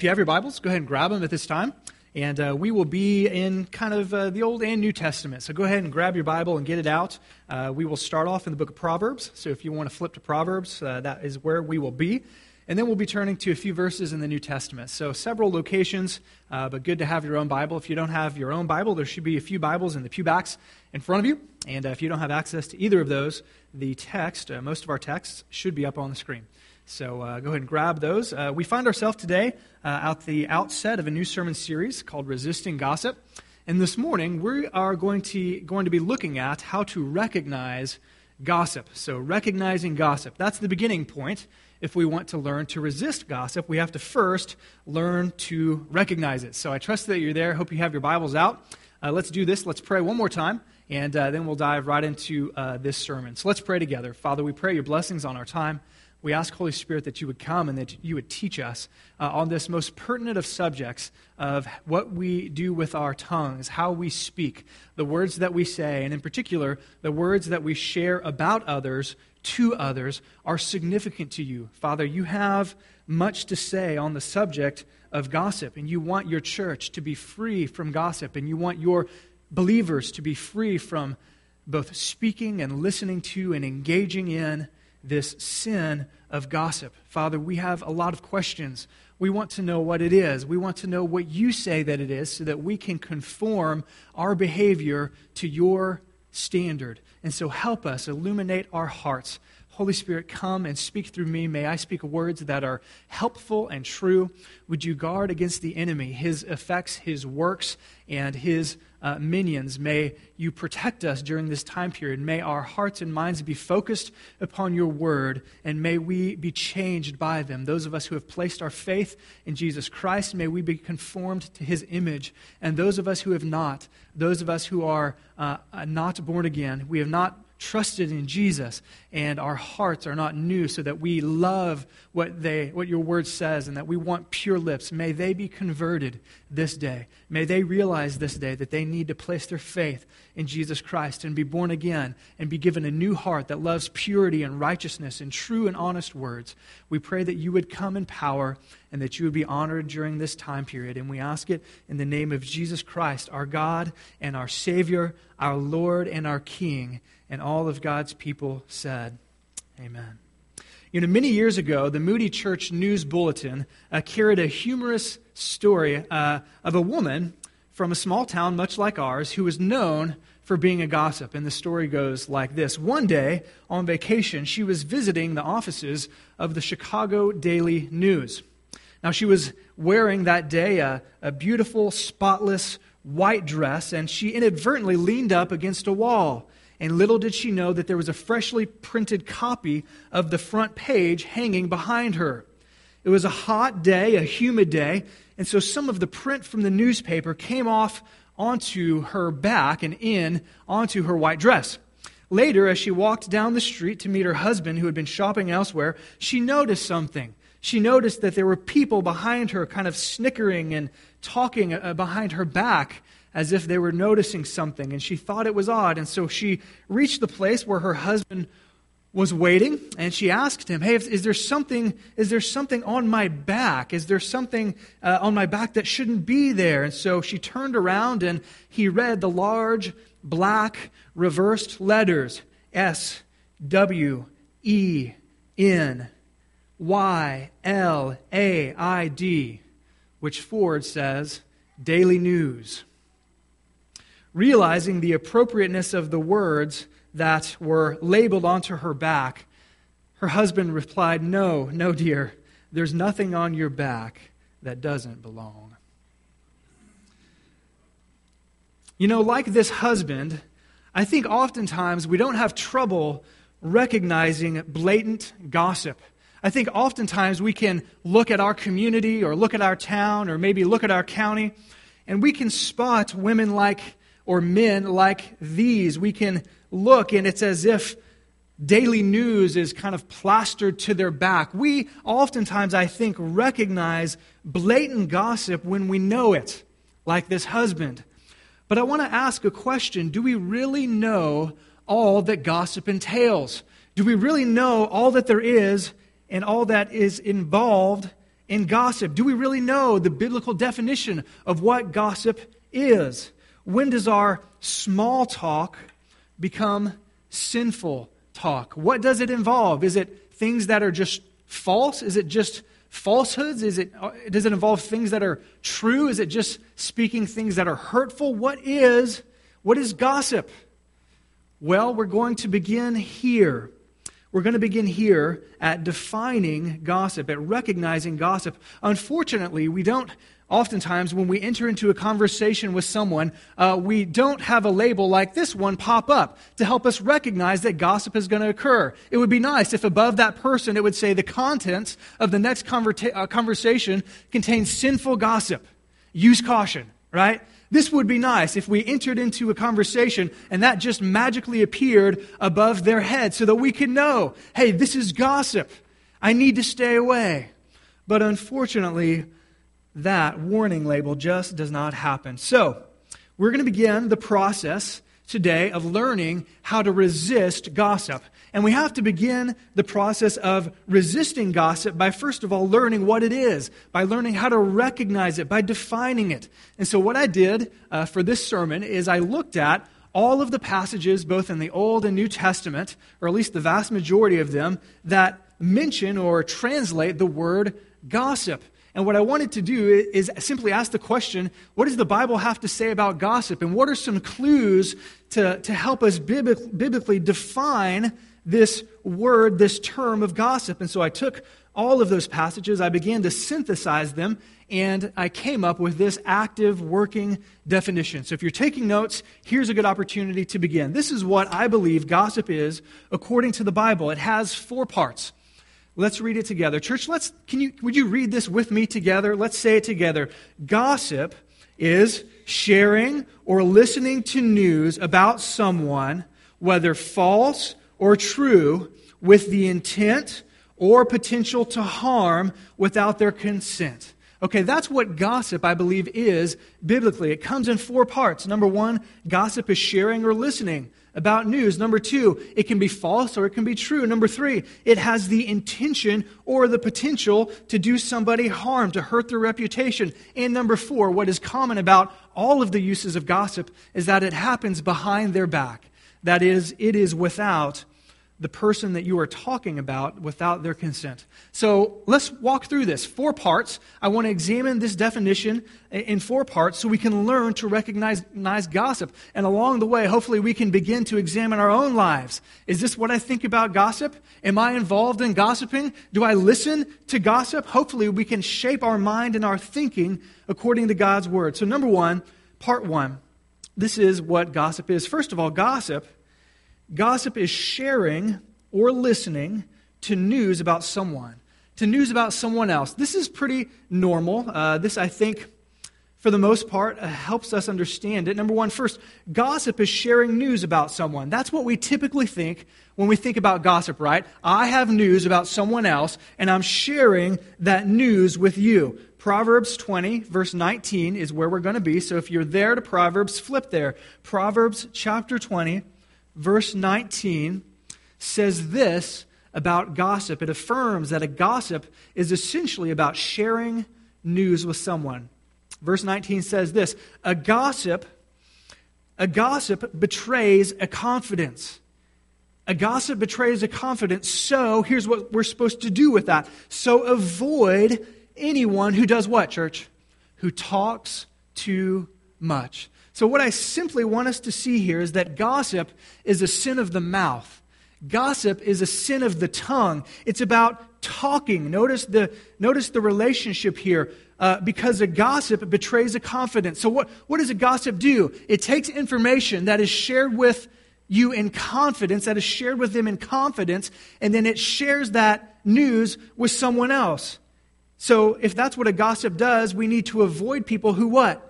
If you have your Bibles, go ahead and grab them at this time. And uh, we will be in kind of uh, the Old and New Testament. So go ahead and grab your Bible and get it out. Uh, we will start off in the book of Proverbs. So if you want to flip to Proverbs, uh, that is where we will be. And then we'll be turning to a few verses in the New Testament. So several locations, uh, but good to have your own Bible. If you don't have your own Bible, there should be a few Bibles in the pew backs in front of you. And uh, if you don't have access to either of those, the text, most of our texts, should be up on the screen. So uh, go ahead and grab those. Uh, we find ourselves today uh, at the outset of a new sermon series called Resisting Gossip. And this morning, we are going to, going to be looking at how to recognize gossip. So, recognizing gossip. That's the beginning point. If we want to learn to resist gossip, we have to first learn to recognize it. So, I trust that you're there. Hope you have your Bibles out. Uh, let's do this. Let's pray one more time, and uh, then we'll dive right into uh, this sermon. So, let's pray together. Father, we pray your blessings on our time. We ask, Holy Spirit, that you would come and that you would teach us uh, on this most pertinent of subjects of what we do with our tongues, how we speak, the words that we say, and in particular, the words that we share about others to others are significant to you. Father, you have much to say on the subject of gossip, and you want your church to be free from gossip, and you want your believers to be free from both speaking and listening to and engaging in this sin of gossip. Father, we have a lot of questions. We want to know what it is. We want to know what you say that it is so that we can conform our behavior to your standard. And so help us illuminate our hearts. Holy Spirit, come and speak through me. May I speak words that are helpful and true. Would you guard against the enemy, his effects, his works, and his uh, minions. May you protect us during this time period. May our hearts and minds be focused upon your word, and may we be changed by them. Those of us who have placed our faith in Jesus Christ, may we be conformed to his image. And those of us who have not, those of us who are uh, not born again, we have not trusted in Jesus and our hearts are not new so that we love what they what your word says and that we want pure lips. May they be converted this day. May they realize this day that they need to place their faith in Jesus Christ and be born again and be given a new heart that loves purity and righteousness and true and honest words. We pray that you would come in power and that you would be honored during this time period. And we ask it in the name of Jesus Christ our God and our savior our lord and our king and all of God's people said, Amen. You know, many years ago, the Moody Church News Bulletin uh, carried a humorous story uh, of a woman from a small town much like ours who was known for being a gossip. And the story goes like this One day, on vacation, she was visiting the offices of the Chicago Daily News. Now, she was wearing that day a, a beautiful, spotless white dress, and she inadvertently leaned up against a wall and little did she know that there was a freshly printed copy of the front page hanging behind her. It was a hot day, a humid day, and so some of the print from the newspaper came off onto her back and in onto her white dress. Later, as she walked down the street to meet her husband who had been shopping elsewhere, she noticed something. She noticed that there were people behind her kind of snickering and talking uh, behind her back as if they were noticing something, and she thought it was odd. And so she reached the place where her husband was waiting, and she asked him, "Hey, is there something? Is there something on my back? Is there something uh, on my back that shouldn't be there?" And so she turned around, and he read the large black reversed letters S W E N Y L A I D, which Ford says Daily News realizing the appropriateness of the words that were labeled onto her back, her husband replied, No, no, dear, there's nothing on your back that doesn't belong. You know, like this husband, I think oftentimes we don't have trouble recognizing blatant gossip. I think oftentimes we can look at our community or look at our town or maybe look at our county and we can spot women like or men like these. We can look and it's as if daily news is kind of plastered to their back. We oftentimes, I think, recognize blatant gossip when we know it, like this husband. But I want to ask a question Do we really know all that gossip entails? Do we really know all that there is and all that is involved in gossip? Do we really know the biblical definition of what gossip is? When does our small talk become sinful talk? What does it involve? Is it things that are just false? Is it just falsehoods? Is it, uh, does it involve things that are true? Is it just speaking things that are hurtful? What is, what is gossip? Well, we're going to begin here. We're going to begin here at defining gossip, at recognizing gossip. Unfortunately, we don't oftentimes when we enter into a conversation with someone, uh, we don't have a label like this one pop up to help us recognize that gossip is going to occur. It would be nice if above that person it would say the contents of the next converta- uh, conversation contains sinful gossip. Use caution, right? This would be nice if we entered into a conversation and that just magically appeared above their head so that we could know, hey, this is gossip. I need to stay away. But unfortunately, that warning label just does not happen. So, we're going to begin the process today of learning how to resist gossip. And we have to begin the process of resisting gossip by, first of all, learning what it is, by learning how to recognize it, by defining it. And so, what I did uh, for this sermon is I looked at all of the passages, both in the Old and New Testament, or at least the vast majority of them, that mention or translate the word gossip. And what I wanted to do is simply ask the question what does the Bible have to say about gossip? And what are some clues to, to help us biblically define this word, this term of gossip? And so I took all of those passages, I began to synthesize them, and I came up with this active working definition. So if you're taking notes, here's a good opportunity to begin. This is what I believe gossip is according to the Bible. It has four parts. Let's read it together. Church, let's can you would you read this with me together? Let's say it together. Gossip is sharing or listening to news about someone, whether false or true, with the intent or potential to harm without their consent. Okay, that's what gossip, I believe, is biblically. It comes in four parts. Number one, gossip is sharing or listening about news. Number two, it can be false or it can be true. Number three, it has the intention or the potential to do somebody harm, to hurt their reputation. And number four, what is common about all of the uses of gossip is that it happens behind their back. That is, it is without the person that you are talking about without their consent. So let's walk through this. Four parts. I want to examine this definition in four parts so we can learn to recognize gossip. And along the way, hopefully, we can begin to examine our own lives. Is this what I think about gossip? Am I involved in gossiping? Do I listen to gossip? Hopefully, we can shape our mind and our thinking according to God's word. So, number one, part one. This is what gossip is. First of all, gossip Gossip is sharing or listening to news about someone, to news about someone else. This is pretty normal. Uh, this, I think, for the most part, uh, helps us understand it. Number one, first, gossip is sharing news about someone. That's what we typically think when we think about gossip, right? I have news about someone else, and I'm sharing that news with you. Proverbs 20, verse 19 is where we're going to be. So if you're there to Proverbs, flip there. Proverbs chapter 20 verse 19 says this about gossip. It affirms that a gossip is essentially about sharing news with someone. Verse 19 says this A gossip, a gossip betrays a confidence. A gossip betrays a confidence. So here's what we're supposed to do with that. So avoid anyone who does what, church? Who talks too much. So, what I simply want us to see here is that gossip is a sin of the mouth. Gossip is a sin of the tongue. It's about talking. Notice the, notice the relationship here. Uh, because a gossip betrays a confidence. So, what, what does a gossip do? It takes information that is shared with you in confidence, that is shared with them in confidence, and then it shares that news with someone else. So, if that's what a gossip does, we need to avoid people who what?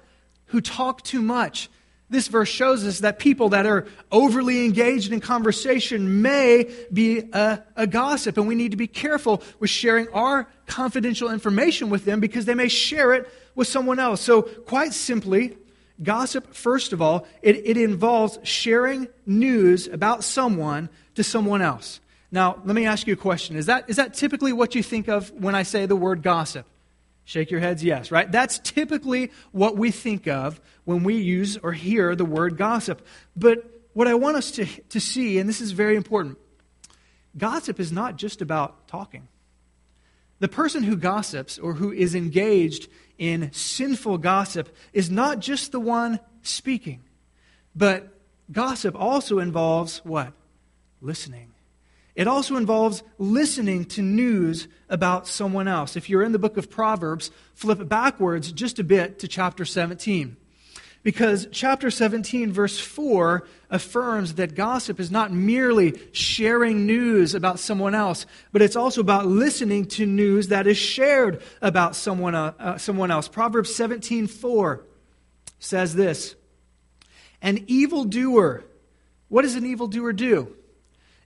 Who talk too much. This verse shows us that people that are overly engaged in conversation may be a, a, gossip, and we need to be careful with sharing our confidential information with them because they may share it with someone else. So, quite simply, gossip, first of all, it, it involves sharing news about someone to someone else. Now, let me ask you a question. Is that, is that typically what you think of when I say the word gossip? Shake your heads, yes, right? That's typically what we think of when we use or hear the word gossip. But what I want us to, to see, and this is very important, gossip is not just about talking. The person who gossips or who is engaged in sinful gossip is not just the one speaking, but gossip also involves what? Listening. It also involves listening to news about someone else. If you're in the book of Proverbs, flip it backwards just a bit to chapter 17. Because chapter 17, verse 4, affirms that gossip is not merely sharing news about someone else, but it's also about listening to news that is shared about someone, uh, uh, someone else. Proverbs 17, 4 says this An evildoer, what does an evildoer do?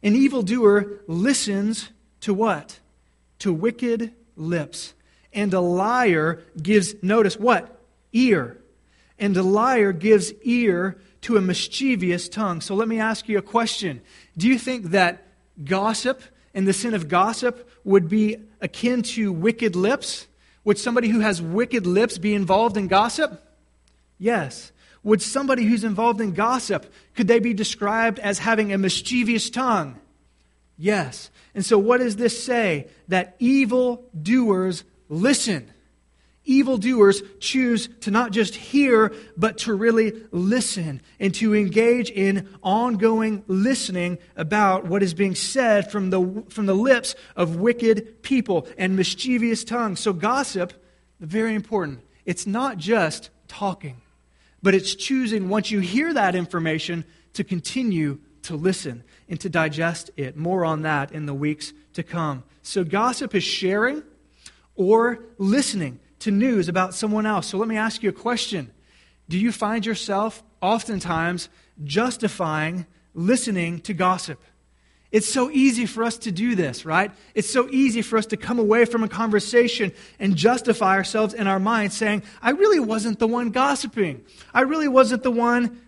An evildoer listens to what? To wicked lips. And a liar gives, notice what? Ear and a liar gives ear to a mischievous tongue. So let me ask you a question. Do you think that gossip and the sin of gossip would be akin to wicked lips? Would somebody who has wicked lips be involved in gossip? Yes. Would somebody who's involved in gossip, could they be described as having a mischievous tongue? Yes. And so what does this say? That evil doers listen evildoers choose to not just hear, but to really listen and to engage in ongoing listening about what is being said from the, from the lips of wicked people and mischievous tongues. So, gossip, very important. It's not just talking, but it's choosing, once you hear that information, to continue to listen and to digest it. More on that in the weeks to come. So, gossip is sharing or listening to news about someone else. So let me ask you a question. Do you find yourself oftentimes justifying listening to gossip? It's so easy for us to do this, right? It's so easy for us to come away from a conversation and justify ourselves in our mind saying, I really wasn't the one gossiping. I really wasn't the one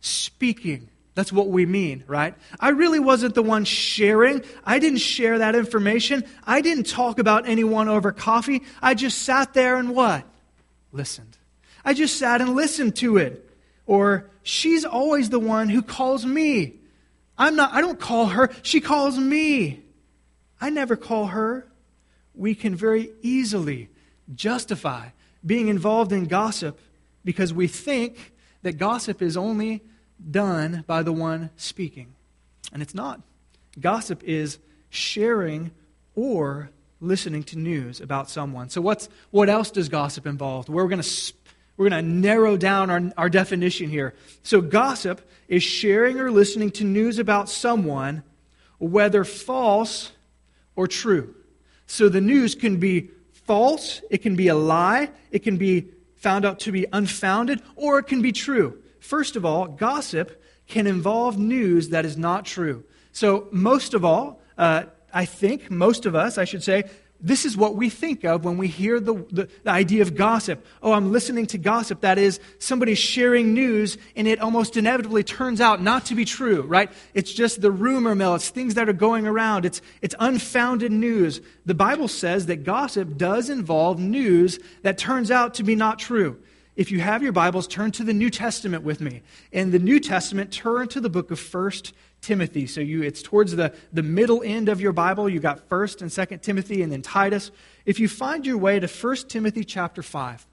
speaking. That's what we mean, right? I really wasn't the one sharing. I didn't share that information. I didn't talk about anyone over coffee. I just sat there and what? Listened. I just sat and listened to it. Or she's always the one who calls me. I'm not I don't call her, she calls me. I never call her. We can very easily justify being involved in gossip because we think that gossip is only done by the one speaking. And it's not. Gossip is sharing or listening to news about someone. So, what's, what else does gossip involve? We're going to we're going to narrow down our, our definition here. So, gossip is sharing or listening to news about someone, whether false or true. So, the news can be false, it can be a lie, it can be found out to be unfounded, or it can be true. First of all, gossip can involve news that is not true. So, most of all, uh, I think, most of us, I should say, this is what we think of when we hear the, the, the, idea of gossip. Oh, I'm listening to gossip. That is, somebody sharing news, and it almost inevitably turns out not to be true, right? It's just the rumor mill. It's things that are going around. It's, it's unfounded news. The Bible says that gossip does involve news that turns out to be not true. If you have your Bibles, turn to the New Testament with me. In the New Testament, turn to the book of 1 Timothy. So you, it's towards the, the middle end of your Bible. You got 1st and 2nd Timothy and then Titus. If you find your way to 1 Timothy chapter 5.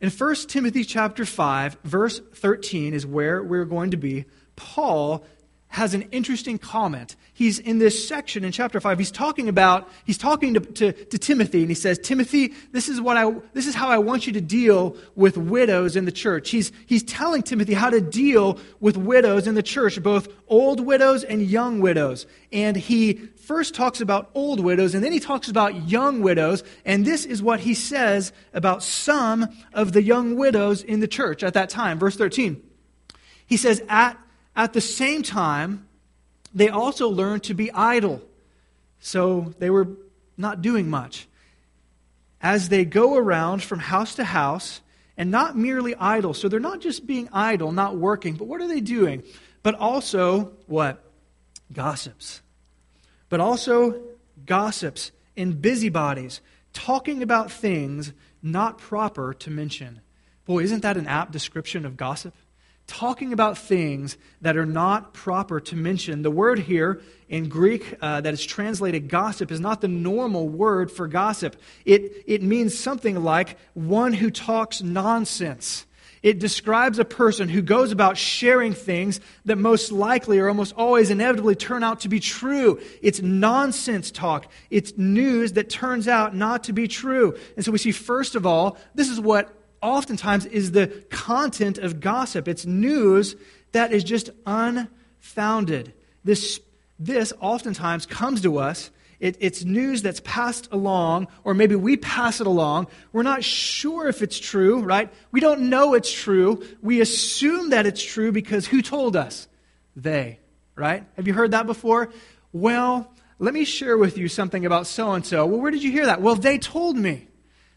In 1 Timothy chapter 5, verse 13 is where we're going to be. Paul has an interesting comment. He's in this section in chapter 5. He's talking about, he's talking to, to, to, Timothy, and he says, Timothy, this is, what I, this is how I want you to deal with widows in the church. He's, he's telling Timothy how to deal with widows in the church, both old widows and young widows. And he first talks about old widows, and then he talks about young widows. And this is what he says about some of the young widows in the church at that time. Verse 13. He says, At at the same time, they also learned to be idle. So they were not doing much. As they go around from house to house, and not merely idle. So they're not just being idle, not working, but what are they doing? But also, what? Gossips. But also, gossips and busybodies, talking about things not proper to mention. Boy, isn't that an apt description of gossip? Talking about things that are not proper to mention. The word here in Greek uh, that is translated gossip is not the normal word for gossip. It, it means something like one who talks nonsense. It describes a person who goes about sharing things that most likely or almost always inevitably turn out to be true. It's nonsense talk. It's news that turns out not to be true. And so we see, first of all, this is what oftentimes is the content of gossip. It's news that is just unfounded. This, this oftentimes comes to us it, it's news that's passed along, or maybe we pass it along. We're not sure if it's true, right? We don't know it's true. We assume that it's true because who told us? They, right? Have you heard that before? Well, let me share with you something about so and so. Well, where did you hear that? Well, they told me.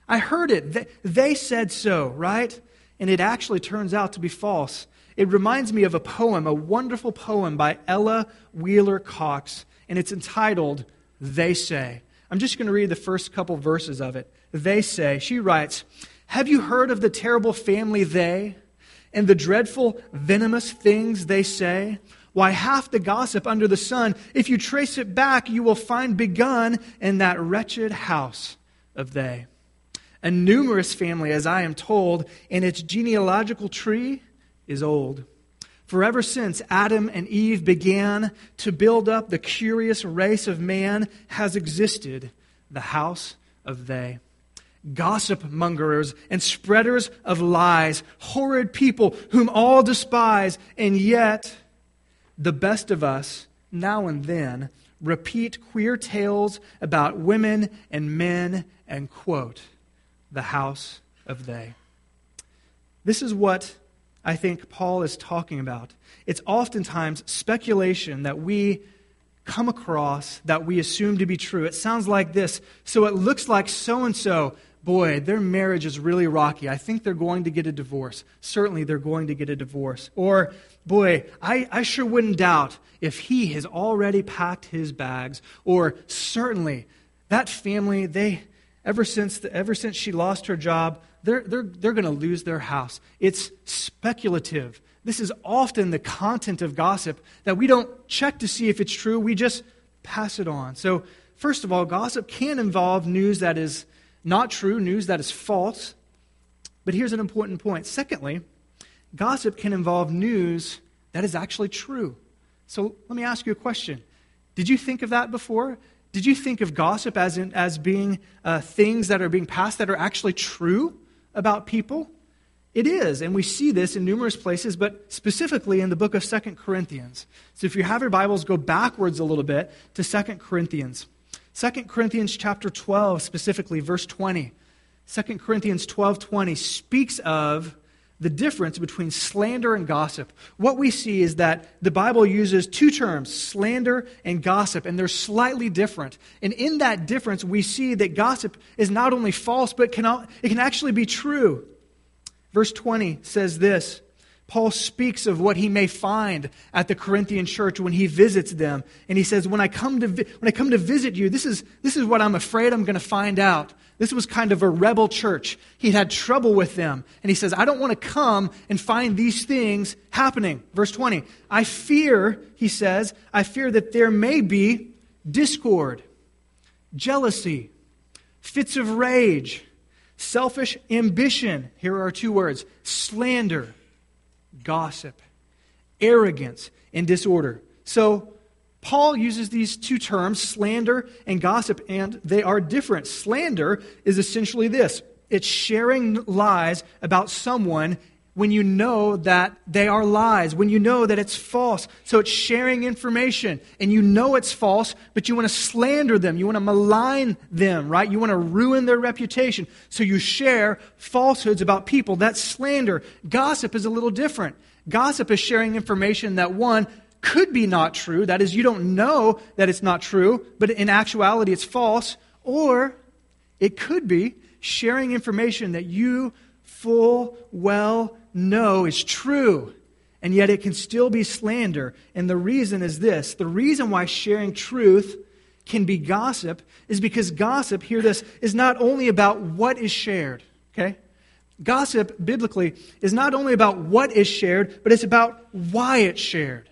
I heard it. They, they said so, right? And it actually turns out to be false. It reminds me of a poem, a wonderful poem by Ella Wheeler Wilcox, and it's entitled they say. I'm just going to read the first couple verses of it. They say, she writes, Have you heard of the terrible family they and the dreadful, venomous things they say? Why, half the gossip under the sun, if you trace it back, you will find begun in that wretched house of they. A numerous family, as I am told, and its genealogical tree is old. For ever since Adam and Eve began to build up the curious race of man has existed the house of they. Gossip mongers and spreaders of lies, horrid people whom all despise, and yet the best of us, now and then, repeat queer tales about women and men and quote, the house of they. This is what I think Paul is talking about. It's oftentimes speculation that we come across that we assume to be true. It sounds like this. So it looks like so and so, boy, their marriage is really rocky. I think they're going to get a divorce. Certainly they're going to get a divorce. Or, boy, I, I sure wouldn't doubt if he has already packed his bags. Or, certainly, that family, they, ever since, the, ever since she lost her job, they're, they're, they're going to lose their house. It's speculative. This is often the content of gossip that we don't check to see if it's true, we just pass it on. So, first of all, gossip can involve news that is not true, news that is false. But here's an important point. Secondly, gossip can involve news that is actually true. So, let me ask you a question. Did you think of that before? Did you think of gossip as, in, as being uh, things that are being passed that are actually true? about people? It is, and we see this in numerous places, but specifically in the book of Second Corinthians. So if you have your Bibles, go backwards a little bit to Second Corinthians. Second Corinthians chapter 12, specifically, verse 20. 2 Corinthians 12 20 speaks of the difference between slander and gossip. What we see is that the Bible uses two terms, slander and gossip, and they're slightly different. And in that difference, we see that gossip is not only false, but can, it can actually be true. Verse 20 says this Paul speaks of what he may find at the Corinthian church when he visits them. And he says, When I come to, vi- when I come to visit you, this is, this is what I'm afraid I'm going to find out. This was kind of a rebel church. He had trouble with them. And he says, I don't want to come and find these things happening. Verse 20. I fear, he says, I fear that there may be discord, jealousy, fits of rage, selfish ambition. Here are two words slander gossip, arrogance, and disorder. So, Paul uses these two terms, slander and gossip, and they are different. Slander is essentially this it's sharing lies about someone when you know that they are lies, when you know that it's false. So it's sharing information, and you know it's false, but you want to slander them. You want to malign them, right? You want to ruin their reputation. So you share falsehoods about people. That's slander. Gossip is a little different. Gossip is sharing information that one, could be not true. That is, you don't know that it's not true, but in actuality it's false. Or it could be sharing information that you full well know is true, and yet it can still be slander. And the reason is this the reason why sharing truth can be gossip is because gossip, hear this, is not only about what is shared, okay? Gossip, biblically, is not only about what is shared, but it's about why it's shared.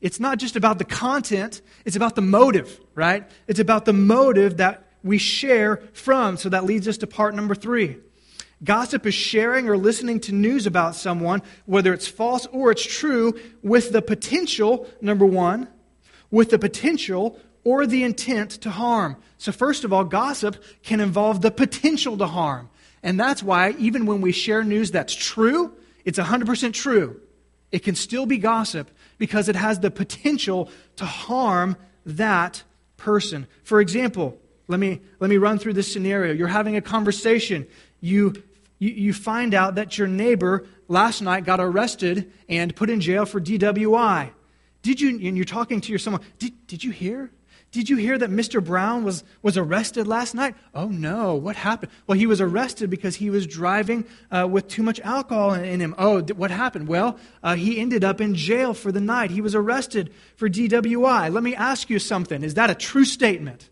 It's not just about the content, it's about the motive, right? It's about the motive that we share from. So that leads us to part number three. Gossip is sharing or listening to news about someone, whether it's false or it's true, with the potential, number one, with the potential or the intent to harm. So, first of all, gossip can involve the potential to harm. And that's why, even when we share news that's true, it's 100% true, it can still be gossip because it has the potential to harm that person. For example, let me, let me run through this scenario. You're having a conversation. You, you, you find out that your neighbor last night got arrested and put in jail for DWI. Did you, and you're talking to your someone, did, did you hear? Did you hear that Mr. Brown was, was arrested last night? Oh, no. What happened? Well, he was arrested because he was driving uh, with too much alcohol in, in him. Oh, what happened? Well, uh, he ended up in jail for the night. He was arrested for DWI. Let me ask you something. Is that a true statement?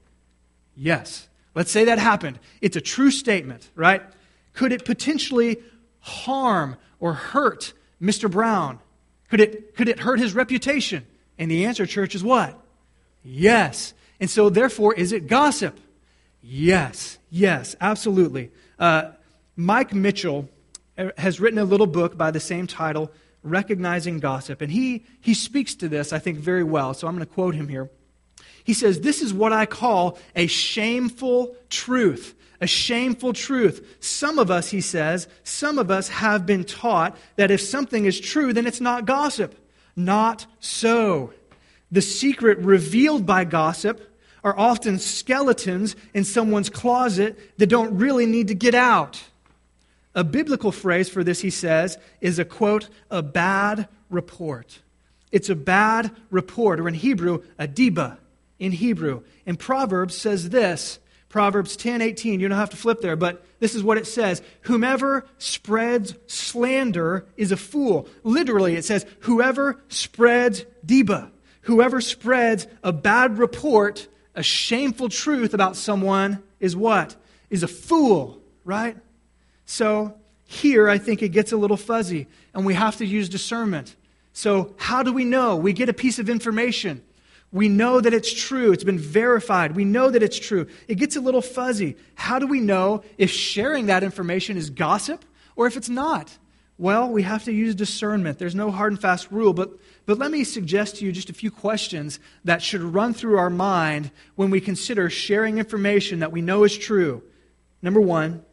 Yes. Let's say that happened. It's a true statement, right? Could it potentially harm or hurt Mr. Brown? Could it, could it hurt his reputation? And the answer, church, is what? Yes. And so, therefore, is it gossip? Yes. Yes, absolutely. Uh, Mike Mitchell uh, has written a little book by the same title, Recognizing Gossip. And he, he speaks to this, I think, very well. So I'm going to quote him here. He says, This is what I call a shameful truth. A shameful truth. Some of us, he says, some of us have been taught that if something is true, then it's not gossip. Not so. The secret revealed by gossip are often skeletons in someone's closet that don't really need to get out. A biblical phrase for this, he says, is a quote, a bad report. It's a bad report, or in Hebrew, a diba in Hebrew. And Proverbs says this Proverbs 10 18. You don't have to flip there, but this is what it says Whomever spreads slander is a fool. Literally, it says, Whoever spreads diba, whoever spreads a bad report, a shameful truth about someone, is what? Is a fool, right? So here, I think it gets a little fuzzy, and we have to use discernment. So, how do we know? We get a piece of information. We know that it's true. It's been verified. We know that it's true. It gets a little fuzzy. How do we know if sharing that information is gossip or if it's not? Well, we have to use discernment. There's no hard and fast rule, but, but let me suggest to you just a few questions that should run through our mind when we consider sharing information that we know is true. Number one,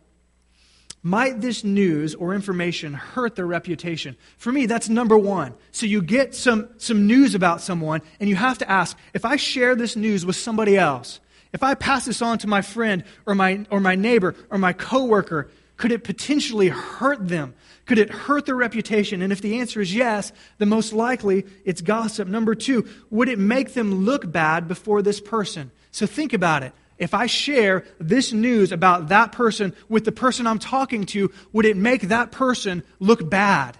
might this news or information hurt their reputation? For me, that's number one. So you get some, some news about someone, and you have to ask if I share this news with somebody else, if I pass this on to my friend or my, or my neighbor or my coworker, could it potentially hurt them? Could it hurt their reputation? And if the answer is yes, then most likely it's gossip. Number two, would it make them look bad before this person? So think about it if I share this news about that person with the person I'm talking to, would it make that person look bad?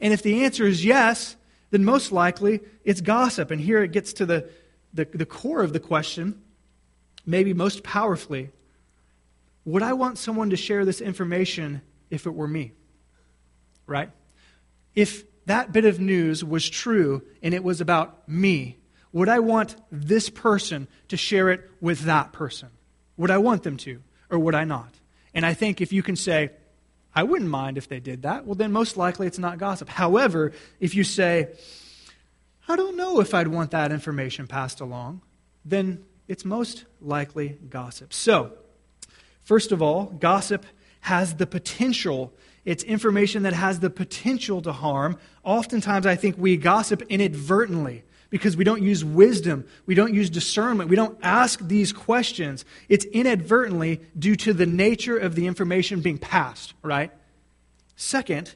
And if the answer is yes, then most likely it's gossip. And here it gets to the, the, the core of the question, maybe most powerfully. Would I want someone to share this information if it were me? Right? If that bit of news was true and it was about me, would I want this person to share it with that person? Would I want them to, or would I not? And I think if you can say, I wouldn't mind if they did that, well, then most likely it's not gossip. However, if you say, I don't know if I'd want that information passed along, then it's most likely gossip. So, first of all, gossip has the potential. It's information that has the potential to harm. Oftentimes, I think we gossip inadvertently because we don't use wisdom, we don't use discernment, we don't ask these questions. It's inadvertently due to the nature of the information being passed, right? Second,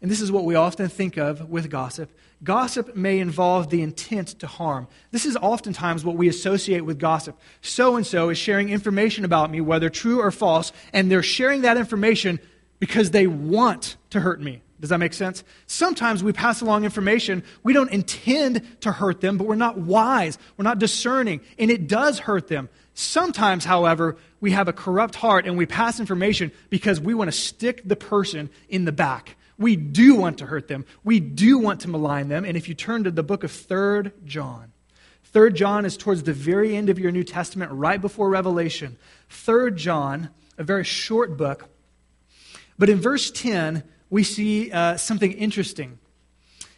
and this is what we often think of with gossip gossip may involve the intent to harm. This is oftentimes what we associate with gossip. So and so is sharing information about me, whether true or false, and they're sharing that information because they want to hurt me. Does that make sense? Sometimes we pass along information. We don't intend to hurt them, but we're not wise. We're not discerning, and it does hurt them. Sometimes, however, we have a corrupt heart and we pass information because we want to stick the person in the back. We do want to hurt them. We do want to malign them. And if you turn to the book of 3rd John, 3rd John is towards the very end of your New Testament, right before Revelation. 3rd John, a very short book. But in verse 10, we see uh, something interesting.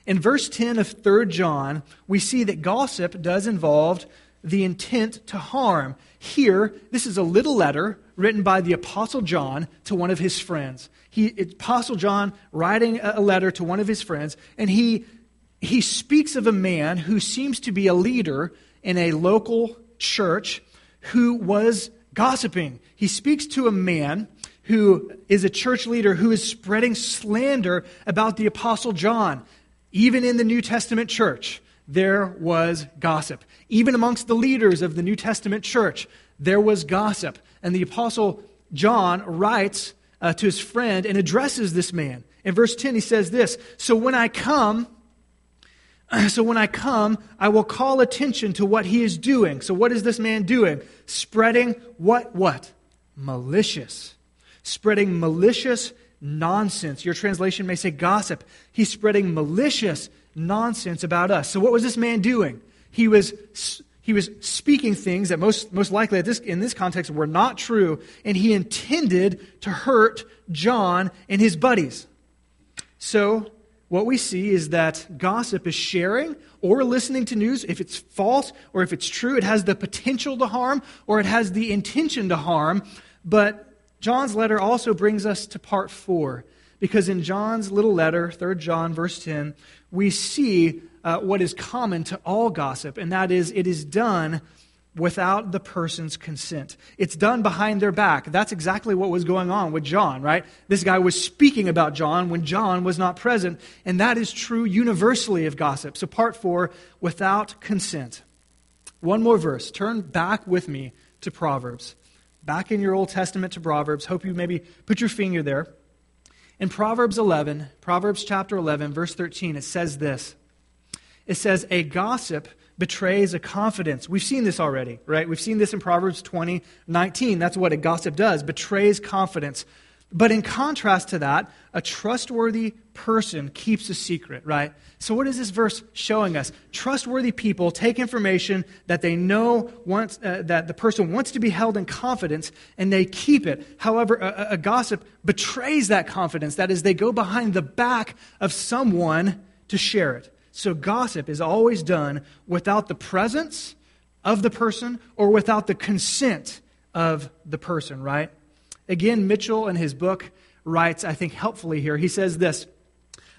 In verse 10 of 3 John, we see that gossip does involve the intent to harm. Here, this is a little letter written by the Apostle John to one of his friends. He, Apostle John writing a letter to one of his friends, and he, he speaks of a man who seems to be a leader in a local church who was gossiping. He speaks to a man who is a church leader who is spreading slander about the Apostle John. Even in the New Testament church, there was gossip. Even amongst the leaders of the New Testament church, there was gossip. And the Apostle John writes uh, to his friend and addresses this man. In verse 10, he says this So when I come, so when I come, I will call attention to what he is doing. So what is this man doing? Spreading what? What? Malicious spreading malicious nonsense. Your translation may say gossip. He's spreading malicious nonsense about us. So, what was this man doing? He was, he was speaking things that most, most likely this, in this context were not true, and he intended to hurt John and his buddies. So, what we see is that gossip is sharing or listening to news. If it's false or if it's true, it has the potential to harm or it has the intention to harm. But John's letter also brings us to part four, because in John's little letter, 3 John, verse 10, we see uh, what is common to all gossip, and that is it is done without the person's consent. It's done behind their back. That's exactly what was going on with John, right? This guy was speaking about John when John was not present, and that is true universally of gossip. So, part four, without consent. One more verse. Turn back with me to Proverbs back in your Old Testament to Proverbs. Hope you maybe put your finger there. In Proverbs 11, Proverbs chapter 11, verse 13, it says this. It says, A gossip betrays a confidence. We've seen this already, right? We've seen this in Proverbs 20, 19. That's what a gossip does, betrays confidence. But in contrast to that, a trustworthy person keeps a secret, right? So, what is this verse showing us? Trustworthy people take information that they know wants, uh, that the person wants to be held in confidence and they keep it. However, a, a gossip betrays that confidence. That is, they go behind the back of someone to share it. So, gossip is always done without the presence of the person or without the consent of the person, right? Again, Mitchell in his book writes, I think helpfully here, he says this.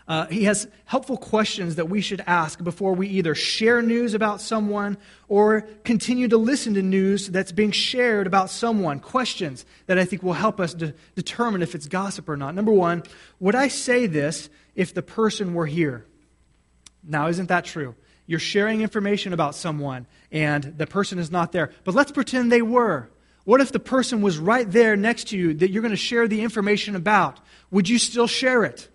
Uh, he has helpful questions that we should ask before we either share news about someone or continue to listen to news that's being shared about someone. Questions that I think will help us to determine if it's gossip or not. Number one, would I say this if the person were here? Now, isn't that true? You're sharing information about someone and the person is not there. But let's pretend they were. What if the person was right there next to you that you're going to share the information about? Would you still share it?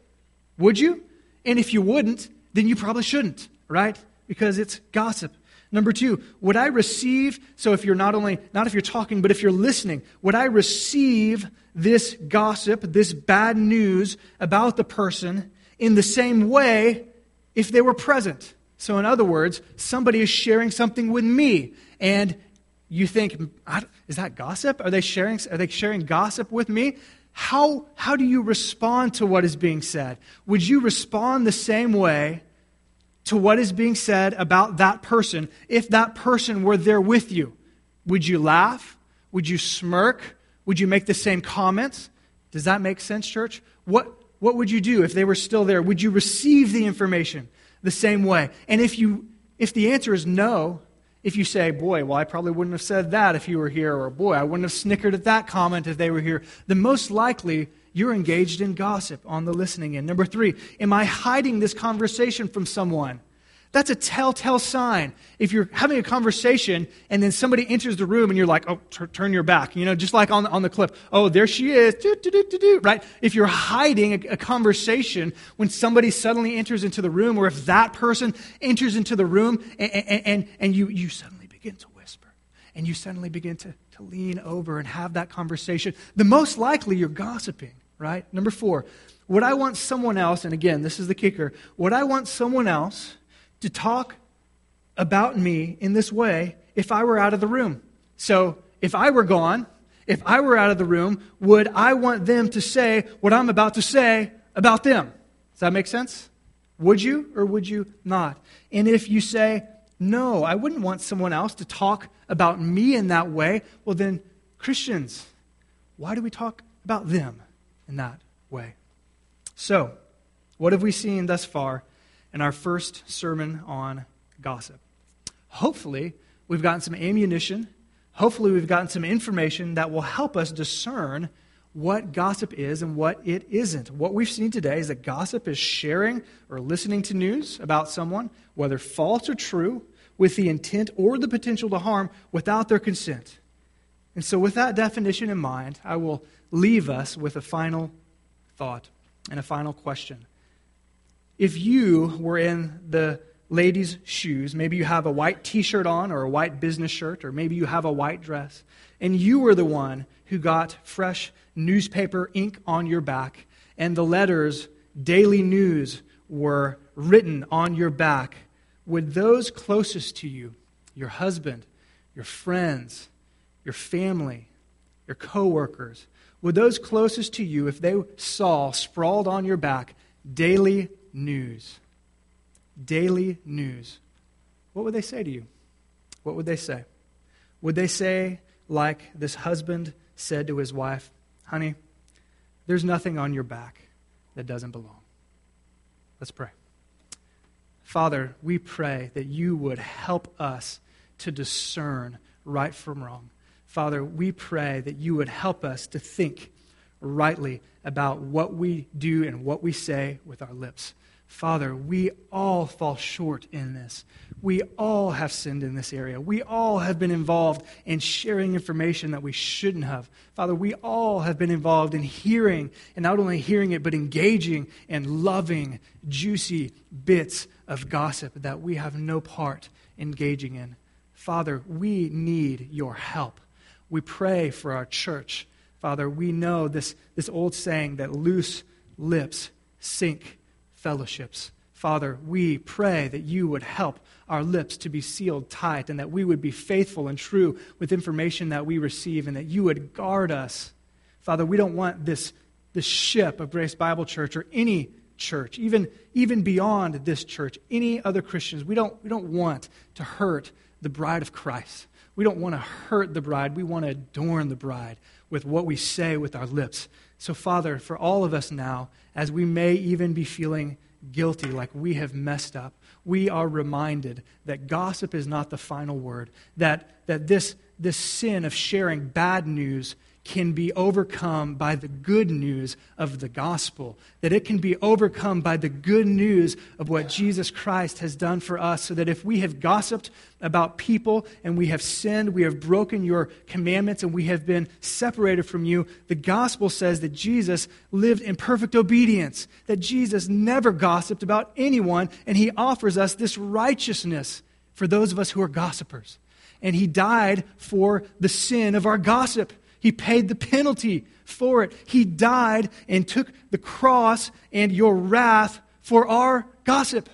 Would you? And if you wouldn't, then you probably shouldn't, right? Because it's gossip. Number two, would I receive, so if you're not only, not if you're talking, but if you're listening, would I receive this gossip, this bad news about the person in the same way if they were present? So, in other words, somebody is sharing something with me, and you think, is that gossip? Are they sharing, are they sharing gossip with me? How, how do you respond to what is being said? Would you respond the same way to what is being said about that person if that person were there with you? Would you laugh? Would you smirk? Would you make the same comments? Does that make sense, church? What, what would you do if they were still there? Would you receive the information the same way? And if, you, if the answer is no, if you say, boy, well, I probably wouldn't have said that if you were here, or boy, I wouldn't have snickered at that comment if they were here, then most likely you're engaged in gossip on the listening end. Number three, am I hiding this conversation from someone? That's a telltale sign. If you're having a conversation and then somebody enters the room and you're like, oh, t- turn your back, you know, just like on, on the clip. Oh, there she is, do, do, do, do, do, right? If you're hiding a, a conversation when somebody suddenly enters into the room, or if that person enters into the room and, and, and, and you, you suddenly begin to whisper and you suddenly begin to, to lean over and have that conversation, the most likely you're gossiping, right? Number four, would I want someone else, and again, this is the kicker, would I want someone else to talk about me in this way if I were out of the room. So if I were gone, if I were out of the room, would I want them to say what I'm about to say about them? Does that make sense? Would you or would you not? And if you say, no, I wouldn't want someone else to talk about me in that way, well, then, Christians, why do we talk about them in that way? So, what have we seen thus far in our first sermon on gossip. Hopefully, we've gotten some ammunition. Hopefully, we've gotten some information that will help us discern what gossip is and what it isn't. What we've seen today is that gossip is sharing or listening to news about someone, whether false or true, with the intent or the potential to harm without their consent. And so, with that definition in mind, I will leave us with a final thought and a final question. If you were in the lady's shoes, maybe you have a white t shirt on or a white business shirt, or maybe you have a white dress, and you were the one who got fresh newspaper ink on your back, and the letters daily news were written on your back, would those closest to you, your husband, your friends, your family, your coworkers, would those closest to you, if they saw sprawled on your back daily news. Daily news. What would they say to you? What would they say? Would they say, like this husband said to his wife, Honey, there's nothing on your back that doesn't belong? Let's pray. Father, we pray that you would help us to discern right from wrong. Father, we pray that you would help us to think rightly about what we do and what we say with our lips. Father, we all fall short in this. We all have sinned in this area. We all have been involved in sharing information that we shouldn't have. Father, we all have been involved in hearing, and not only hearing it, but engaging and loving juicy bits of gossip that we have no part engaging in. Father, we need your help. We pray for our church. Father, we know this, this old saying that loose lips sink fellowships. Father, we pray that you would help our lips to be sealed tight and that we would be faithful and true with information that we receive and that you would guard us. Father, we don't want this, this ship of Grace Bible Church or any church, even, even beyond this church, any other Christians, we don't, we don't want to hurt the bride of Christ. We don't want to hurt the bride. We want to adorn the bride with what we say with our lips. So, Father, for all of us now, as we may even be feeling guilty, like we have messed up, we are reminded that gossip is not the final word, that, that this, this sin of sharing bad news can be overcome by the good news of the gospel, that it can be overcome by the good news of what Jesus Christ has done for us, so that if we have gossiped about people and we have sinned, we have broken your commandments, and we have been separated from you, the gospel says that Jesus lived in perfect obedience, that Jesus never gossiped about anyone, and he offers us this righteousness for those of us who are gossipers. And he died for the sin of our gossip. He paid the penalty for it. He died and took the cross and your wrath for our gossip.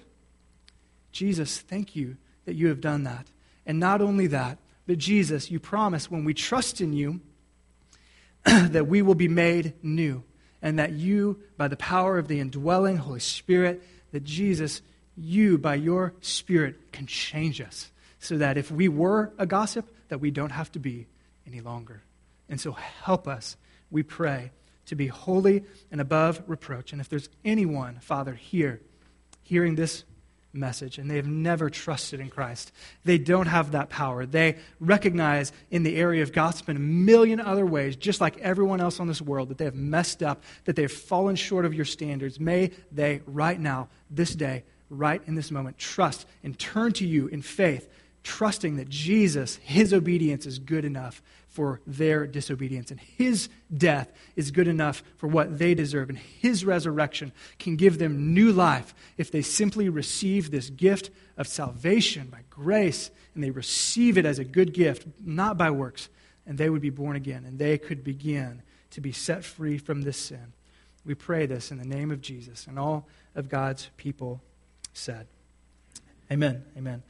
Jesus, thank you that you have done that. And not only that, but Jesus, you promise when we trust in you that we will be made new. And that you, by the power of the indwelling Holy Spirit, that Jesus, you, by your Spirit, can change us. So that if we were a gossip, that we don't have to be any longer. And so help us, we pray, to be holy and above reproach. And if there's anyone, Father, here, hearing this message and they have never trusted in Christ, they don't have that power. They recognize in the area of gossip in a million other ways, just like everyone else on this world, that they have messed up, that they have fallen short of your standards. May they, right now, this day, right in this moment trust and turn to you in faith, trusting that Jesus, his obedience is good enough for their disobedience, and his death is good enough for what they deserve, and his resurrection can give them new life if they simply receive this gift of salvation by grace and they receive it as a good gift, not by works, and they would be born again, and they could begin to be set free from this sin. We pray this in the name of Jesus, and all of God's people said, Amen. Amen.